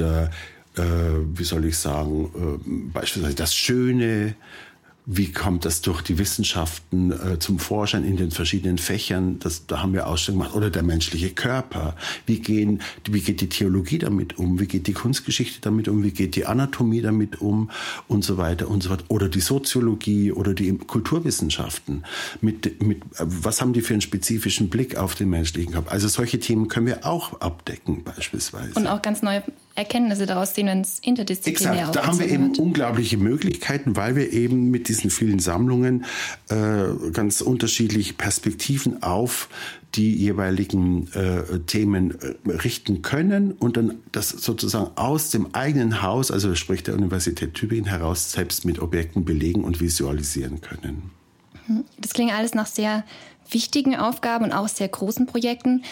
oder äh, wie soll ich sagen, äh, beispielsweise das Schöne, wie kommt das durch die Wissenschaften äh, zum Vorschein in den verschiedenen Fächern? Das, da haben wir Ausstellungen gemacht. Oder der menschliche Körper. Wie, gehen, wie geht die Theologie damit um? Wie geht die Kunstgeschichte damit um? Wie geht die Anatomie damit um? Und so weiter und so fort. Oder die Soziologie oder die Kulturwissenschaften. Mit, mit, was haben die für einen spezifischen Blick auf den menschlichen Körper? Also solche Themen können wir auch abdecken beispielsweise. Und auch ganz neue Erkenntnisse daraus ziehen, wenn es interdisziplinär Exakt, da haben wir eben wird. unglaubliche Möglichkeiten, weil wir eben mit diesen vielen Sammlungen äh, ganz unterschiedliche Perspektiven auf die jeweiligen äh, Themen äh, richten können und dann das sozusagen aus dem eigenen Haus, also sprich der Universität Tübingen heraus, selbst mit Objekten belegen und visualisieren können. Das klingt alles nach sehr wichtigen Aufgaben und auch sehr großen Projekten.